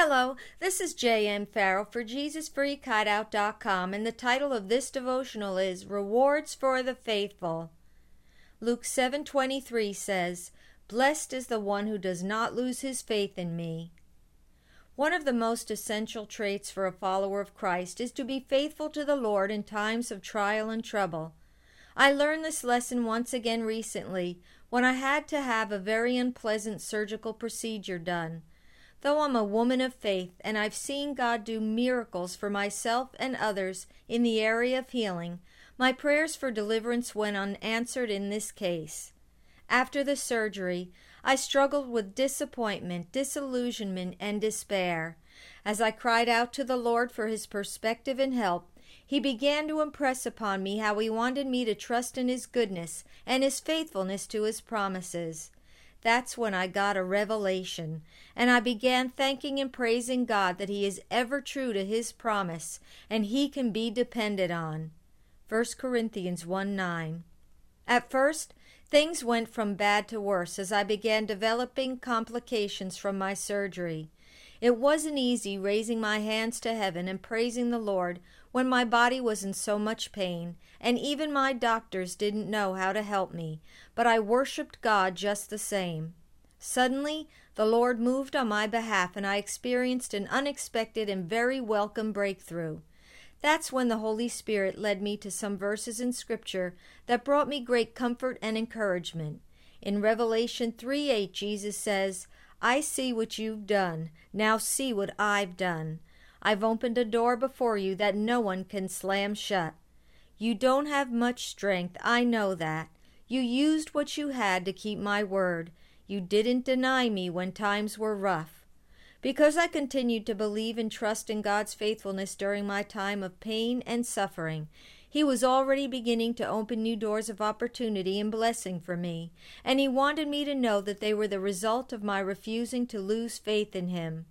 Hello, this is J.M. Farrell for JesusFreakHideout.com, and the title of this devotional is Rewards for the Faithful. Luke 7:23 says, "Blessed is the one who does not lose his faith in me." One of the most essential traits for a follower of Christ is to be faithful to the Lord in times of trial and trouble. I learned this lesson once again recently when I had to have a very unpleasant surgical procedure done. Though I'm a woman of faith and I've seen God do miracles for myself and others in the area of healing, my prayers for deliverance went unanswered in this case. After the surgery, I struggled with disappointment, disillusionment, and despair. As I cried out to the Lord for His perspective and help, He began to impress upon me how He wanted me to trust in His goodness and His faithfulness to His promises. That's when I got a revelation, and I began thanking and praising God that He is ever true to His promise, and He can be depended on. 1 Corinthians 1 9. At first, things went from bad to worse as I began developing complications from my surgery. It wasn't easy raising my hands to heaven and praising the Lord when my body was in so much pain, and even my doctors didn't know how to help me, but I worshiped God just the same. Suddenly, the Lord moved on my behalf, and I experienced an unexpected and very welcome breakthrough. That's when the Holy Spirit led me to some verses in Scripture that brought me great comfort and encouragement. In Revelation 3 8, Jesus says, I see what you've done. Now see what I've done. I've opened a door before you that no one can slam shut. You don't have much strength, I know that. You used what you had to keep my word. You didn't deny me when times were rough. Because I continued to believe and trust in God's faithfulness during my time of pain and suffering, he was already beginning to open new doors of opportunity and blessing for me, and He wanted me to know that they were the result of my refusing to lose faith in Him.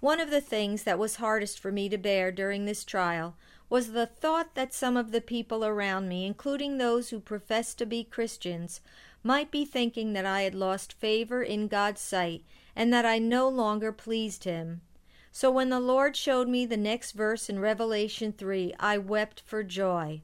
One of the things that was hardest for me to bear during this trial was the thought that some of the people around me, including those who professed to be Christians, might be thinking that I had lost favor in God's sight and that I no longer pleased Him. So when the Lord showed me the next verse in Revelation 3, I wept for joy.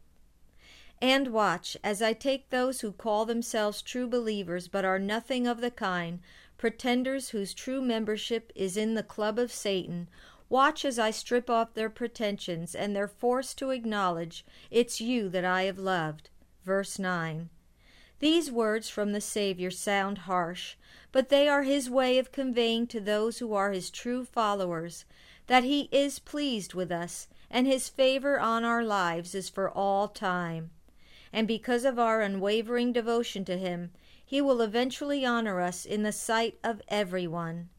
And watch, as I take those who call themselves true believers but are nothing of the kind, pretenders whose true membership is in the club of Satan, watch as I strip off their pretensions and they're forced to acknowledge, It's you that I have loved. Verse 9. These words from the Savior sound harsh, but they are his way of conveying to those who are his true followers that he is pleased with us and his favor on our lives is for all time. And because of our unwavering devotion to him, he will eventually honor us in the sight of everyone.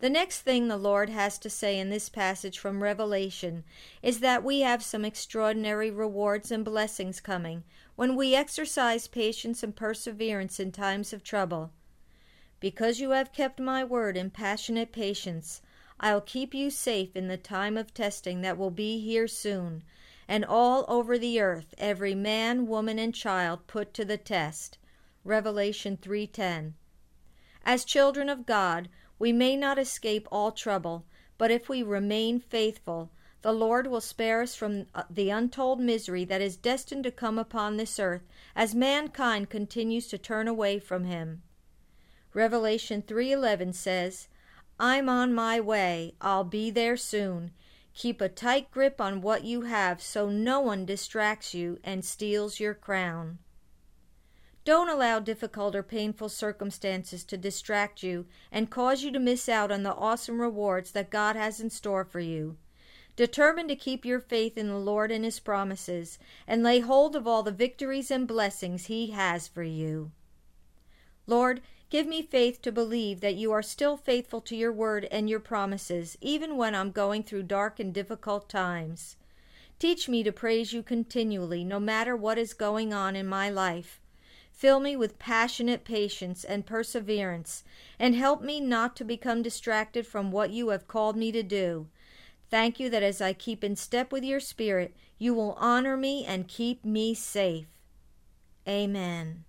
The next thing the Lord has to say in this passage from Revelation is that we have some extraordinary rewards and blessings coming when we exercise patience and perseverance in times of trouble. Because you have kept my word in passionate patience, I'll keep you safe in the time of testing that will be here soon, and all over the earth every man, woman, and child put to the test. Revelation 3:10. As children of God, we may not escape all trouble, but if we remain faithful, the Lord will spare us from uh, the untold misery that is destined to come upon this earth as mankind continues to turn away from him. Revelation 3:11 says, "I'm on my way. I'll be there soon. Keep a tight grip on what you have so no one distracts you and steals your crown." Don't allow difficult or painful circumstances to distract you and cause you to miss out on the awesome rewards that God has in store for you. Determine to keep your faith in the Lord and His promises, and lay hold of all the victories and blessings He has for you. Lord, give me faith to believe that you are still faithful to your word and your promises, even when I'm going through dark and difficult times. Teach me to praise you continually, no matter what is going on in my life. Fill me with passionate patience and perseverance, and help me not to become distracted from what you have called me to do. Thank you that as I keep in step with your Spirit, you will honor me and keep me safe. Amen.